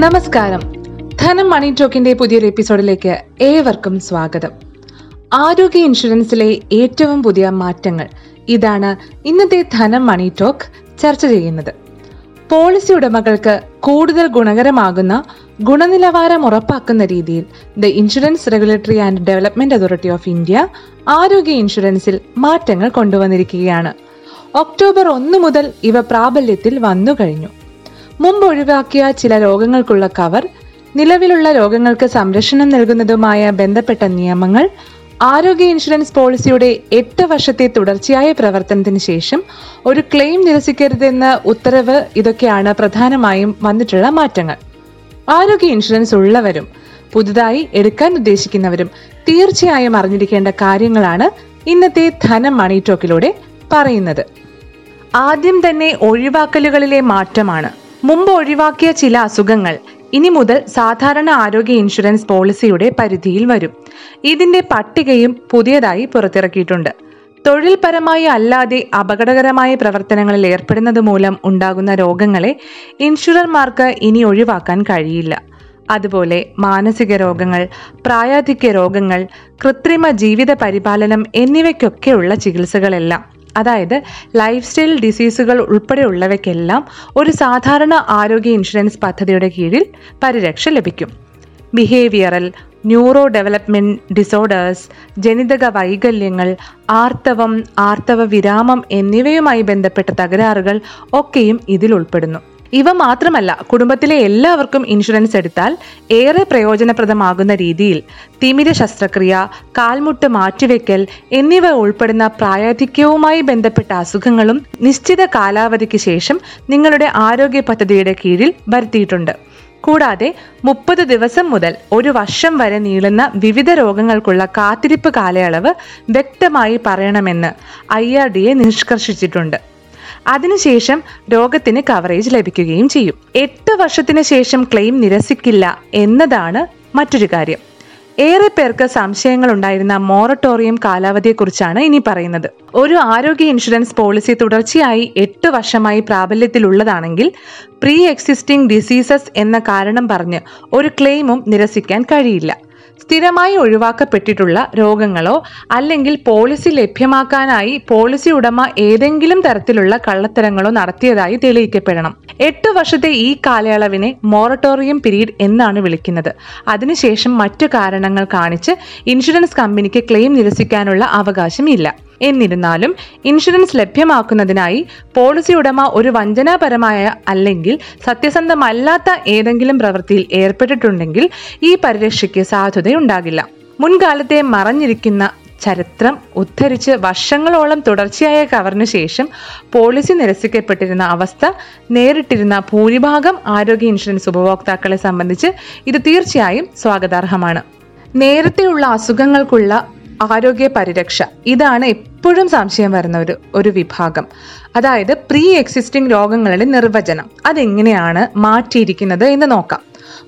നമസ്കാരം. ധനം മണി ടോക്കിന്റെ പുതിയൊരു എപ്പിസോഡിലേക്ക് ഏവർക്കും സ്വാഗതം. ആരോഗ്യ ഇൻഷുറൻസിലെ ഏറ്റവും പുതിയ മാറ്റങ്ങൾ ഇതാണ് ഇന്നത്തെ ധനം മണി ടോക്ക് ചർച്ച ചെയ്യുന്നത്. പോളിസി ഉടമകൾക്ക് കൂടുതൽ ഗുണകരമാകുന്ന ഗുണനിലവാരം ഉറപ്പാക്കുന്ന രീതിയിൽ the insurance regulatory and development authority of India ആരോഗ്യ ഇൻഷുറൻസിൽ മാറ്റങ്ങൾ കൊണ്ടുവന്നിരിക്കുകയാണ്. ഒക്ടോബർ ഒന്ന് മുതൽ ഇവ പ്രാബല്യത്തിൽ വന്നു കഴിഞ്ഞു മുമ്പ് ഒഴിവാക്കിയ ചില രോഗങ്ങൾക്കുള്ള കവർ നിലവിലുള്ള രോഗങ്ങൾക്ക് സംരക്ഷണം നൽകുന്നതുമായ ബന്ധപ്പെട്ട നിയമങ്ങൾ ആരോഗ്യ ഇൻഷുറൻസ് പോളിസിയുടെ എട്ട് വർഷത്തെ തുടർച്ചയായ പ്രവർത്തനത്തിന് ശേഷം ഒരു ക്ലെയിം നിരസിക്കരുതെന്ന ഉത്തരവ് ഇതൊക്കെയാണ് പ്രധാനമായും വന്നിട്ടുള്ള മാറ്റങ്ങൾ. ആരോഗ്യ ഇൻഷുറൻസ് ഉള്ളവരും പുതുതായി എടുക്കാൻ ഉദ്ദേശിക്കുന്നവരും തീർച്ചയായും അറിഞ്ഞിരിക്കേണ്ട കാര്യങ്ങളാണ് ഇന്നത്തെ ധനം മണി ടോക്കിലൂടെ പറയുന്നത്. ആദ്യം തന്നെ ഒഴിവാക്കലുകളിലെ മാറ്റമാണ്. മുമ്പ് ഒഴിവാക്കിയ ചില അസുഖങ്ങൾ ഇനി മുതൽ സാധാരണ ആരോഗ്യ ഇൻഷുറൻസ് പോളിസിയുടെ പരിധിയിൽ വരും. ഇതിന്റെ പട്ടികയും പുതിയതായി പുറത്തിറക്കിയിട്ടുണ്ട്. തൊഴിൽപരമായി അല്ലാതെ അപകടകരമായ പ്രവർത്തനങ്ങളിൽ ഏർപ്പെടുന്നത് മൂലം ഉണ്ടാകുന്ന രോഗങ്ങളെ ഇൻഷുറർമാർക്ക് ഇനി ഒഴിവാക്കാൻ കഴിയില്ല. അതുപോലെ മാനസിക രോഗങ്ങൾ പ്രായാധിക്യ രോഗങ്ങൾ കൃത്രിമ ജീവിത പരിപാലനം എന്നിവയ്ക്കൊക്കെയുള്ള ചികിത്സകളെല്ലാം അതായത് ലൈഫ് സ്റ്റൈൽ ഡിസീസുകൾ ഉൾപ്പെടെയുള്ളവയ്ക്കെല്ലാം ഒരു സാധാരണ ആരോഗ്യ ഇൻഷുറൻസ് പദ്ധതിയുടെ കീഴിൽ പരിരക്ഷ ലഭിക്കും. ബിഹേവിയറൽ ന്യൂറോ ഡെവലപ്മെന്റ് ഡിസോർഡേഴ്സ് ജനിതക വൈകല്യങ്ങൾ ആർത്തവം ആർത്തവ വിരാമം എന്നിവയുമായി ബന്ധപ്പെട്ട തകരാറുകൾ ഒക്കെയും ഇതിൽ ഉൾപ്പെടുന്നു. ഇവ മാത്രമല്ല കുടുംബത്തിലെ എല്ലാവർക്കും ഇൻഷുറൻസ് എടുത്താൽ ഏറെ പ്രയോജനപ്രദമാകുന്ന രീതിയിൽ തിമിര ശസ്ത്രക്രിയ കാൽമുട്ട് മാറ്റിവെക്കൽ എന്നിവ ഉൾപ്പെടുന്ന പ്രായാധിക്യവുമായി ബന്ധപ്പെട്ട അസുഖങ്ങളും നിശ്ചിത കാലാവധിക്ക് ശേഷം നിങ്ങളുടെ ആരോഗ്യ പദ്ധതിയുടെ കീഴിൽ വരുത്തിയിട്ടുണ്ട്. കൂടാതെ മുപ്പത് ദിവസം മുതൽ ഒരു വർഷം വരെ നീളുന്ന വിവിധ രോഗങ്ങൾക്കുള്ള കാത്തിരിപ്പ് കാലയളവ് വ്യക്തമായി പറയണമെന്ന് ഐ ആർ ഡി എ നിഷ്കർഷിച്ചിട്ടുണ്ട്. അതിനുശേഷം രോഗത്തിന് കവറേജ് ലഭിക്കുകയും ചെയ്യും. എട്ട് വർഷത്തിന് ശേഷം ക്ലെയിം നിരസിക്കില്ല എന്നതാണ് മറ്റൊരു കാര്യം. ഏറെ പേർക്ക് സംശയങ്ങൾ ഉണ്ടായിരുന്ന മോറട്ടോറിയം കാലാവധിയെക്കുറിച്ചാണ് ഇനി പറയുന്നത്. ഒരു ആരോഗ്യ ഇൻഷുറൻസ് പോളിസി തുടർച്ചയായി എട്ട് വർഷമായി പ്രാബല്യത്തിലുള്ളതാണെങ്കിൽ പ്രീ എക്സിസ്റ്റിംഗ് ഡിസീസസ് എന്ന കാരണം പറഞ്ഞ് ഒരു ക്ലെയിമും നിരസിക്കാൻ കഴിയില്ല. സ്ഥിരമായി ഒഴിവാക്കപ്പെട്ടിട്ടുള്ള രോഗങ്ങളോ അല്ലെങ്കിൽ പോളിസി ലഭ്യമാക്കാനായി പോളിസി ഉടമ ഏതെങ്കിലും തരത്തിലുള്ള കള്ളത്തരങ്ങളോ നടത്തിയതായി തെളിയിക്കപ്പെടണം. എട്ട് വർഷത്തെ ഈ കാലയളവിനെ മോറട്ടോറിയം പീരീഡ് എന്നാണ് വിളിക്കുന്നത്. അതിനുശേഷം മറ്റു കാരണങ്ങൾ കാണിച്ച് ഇൻഷുറൻസ് കമ്പനിക്ക് ക്ലെയിം നിരസിക്കാനുള്ള അവകാശമില്ല. എന്നിരുന്നാലും ഇൻഷുറൻസ് ലഭ്യമാക്കുന്നതിനായി പോളിസി ഉടമ ഒരു വഞ്ചനാപരമായ അല്ലെങ്കിൽ സത്യസന്ധമല്ലാത്ത ഏതെങ്കിലും പ്രവൃത്തിയിൽ ഏർപ്പെട്ടിട്ടുണ്ടെങ്കിൽ ഈ പരിരക്ഷയ്ക്ക് സാധുതയുണ്ടാകില്ല. മുൻകാലത്തെ മറഞ്ഞിരിക്കുന്ന ചരിത്രം ഉദ്ധരിച്ച് വർഷങ്ങളോളം തുടർച്ചയായ കവറിന് ശേഷം പോളിസി നിരസിക്കപ്പെട്ടിരുന്ന അവസ്ഥ നേരിട്ടിരുന്ന ഭൂരിഭാഗം ആരോഗ്യ ഇൻഷുറൻസ് ഉപഭോക്താക്കളെ സംബന്ധിച്ച് ഇത് തീർച്ചയായും സ്വാഗതാർഹമാണ്. നേരത്തെയുള്ള അസുഖങ്ങൾക്കുള്ള ആരോഗ്യ പരിരക്ഷ ഇതാണ് എപ്പോഴും സംശയം വരുന്ന ഒരു ഒരു വിഭാഗം. അതായത് പ്രീ എക്സിസ്റ്റിംഗ് രോഗങ്ങളുടെ നിർവചനം. അതെങ്ങനെയാണ് മാറ്റിയിരിക്കുന്നത് എന്ന് നോക്കാം.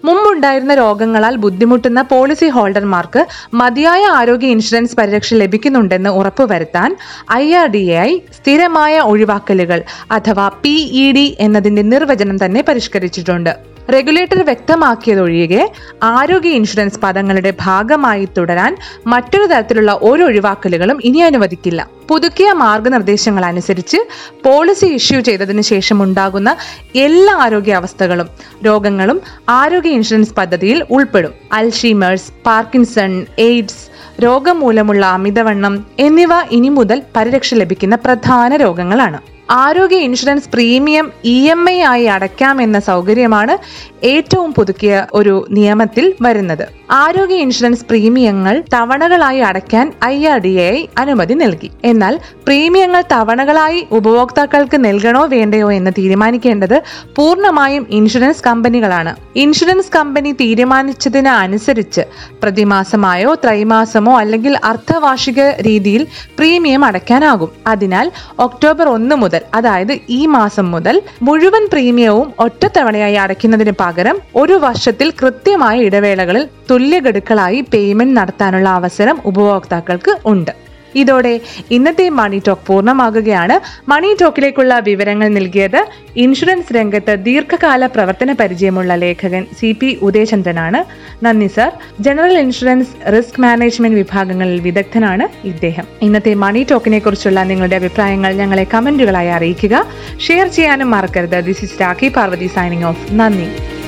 മുമ്പുണ്ടായിരുന്ന രോഗങ്ങളാൽ ബുദ്ധിമുട്ടുന്ന പോളിസി ഹോൾഡർമാർക്ക് മതിയായ ആരോഗ്യ ഇൻഷുറൻസ് പരിരക്ഷ ലഭിക്കുന്നുണ്ടെന്ന് ഉറപ്പുവരുത്താൻ I R D A I സ്ഥിരമായ ഒഴിവാക്കലുകൾ അഥവാ പി ഇ ഡി എന്നതിന്റെ നിർവചനം തന്നെ പരിഷ്കരിച്ചിട്ടുണ്ട്. റെഗുലേറ്റർ വ്യക്തമാക്കിയതൊഴികെ ആരോഗ്യ ഇൻഷുറൻസ് പദങ്ങളുടെ ഭാഗമായി തുടരാൻ മറ്റൊരു തരത്തിലുള്ള ഒരു ഒഴിവാക്കലുകളും ഇനി അനുവദിക്കില്ല. പുതുക്കിയ മാർഗനിർദ്ദേശങ്ങൾ അനുസരിച്ച് പോളിസി ഇഷ്യൂ ചെയ്തതിനു ശേഷം ഉണ്ടാകുന്ന എല്ലാ ആരോഗ്യാവസ്ഥകളും രോഗങ്ങളും ആരോഗ്യ ഇൻഷുറൻസ് പദ്ധതിയിൽ ഉൾപ്പെടും. അൽഷീമേഴ്സ് പാർക്കിൻസൺ എയ്ഡ്സ് രോഗം മൂലമുള്ള അമിതവണ്ണം എന്നിവ ഇനി മുതൽ പരിരക്ഷ ലഭിക്കുന്ന പ്രധാന രോഗങ്ങളാണ്. ആരോഗ്യ insurance premium E M I ആയി അടയ്ക്കാമെന്ന സൗകര്യമാണ് ഏറ്റവും പുതുക്കിയ ഒരു നിയമത്തിൽ വരുന്നത്. ആരോഗ്യ ഇൻഷുറൻസ് പ്രീമിയങ്ങൾ തവണകളായി അടയ്ക്കാൻ ഐ ആർ ഡി എ അനുമതി നൽകി. എന്നാൽ പ്രീമിയങ്ങൾ തവണകളായി ഉപഭോക്താക്കൾക്ക് നൽകണോ വേണ്ടയോ എന്ന് തീരുമാനിക്കേണ്ടത് പൂർണമായും ഇൻഷുറൻസ് കമ്പനികളാണ്. ഇൻഷുറൻസ് കമ്പനി തീരുമാനിച്ചതിന് അനുസരിച്ച് പ്രതിമാസമായോ ത്രൈമാസമോ അല്ലെങ്കിൽ അർദ്ധവാർഷിക രീതിയിൽ പ്രീമിയം അടയ്ക്കാനാകും. അതിനാൽ ഒക്ടോബർ ഒന്ന് മുതൽ അതായത് ഈ മാസം മുതൽ മുഴുവൻ പ്രീമിയവും ഒറ്റത്തവണയായി അടയ്ക്കുന്നതിന് പകരം ഒരു വർഷത്തിൽ കൃത്യമായ ഇടവേളകളിൽ തുല്യഗഡുക്കളായി പേയ്മെന്റ് നടത്താനുള്ള അവസരം ഉപഭോക്താക്കൾക്ക് ഉണ്ട്. ഇതോടെ ഇന്നത്തെ മണി ടോക്ക് പൂർണമാകുകയാണ്. മണി ടോക്കിലേക്കുള്ള വിവരങ്ങൾ നൽകിയത് ഇൻഷുറൻസ് രംഗത്ത് ദീർഘകാല പ്രവർത്തന പരിചയമുള്ള ലേഖകൻ സി പി ഉദയചന്ദ്രനാണ്. നന്ദി sir. General insurance risk management വിഭാഗങ്ങളിൽ വിദഗ്ധനാണ് ഇദ്ദേഹം. ഇന്നത്തെ മണി ടോക്കിനെ കുറിച്ചുള്ള നിങ്ങളുടെ അഭിപ്രായങ്ങൾ ഞങ്ങളെ കമന്റുകളായി അറിയിക്കുക. ഷെയർ ചെയ്യാനും മറക്കരുത്. This is Rakhi Parvathy signing off നന്ദി.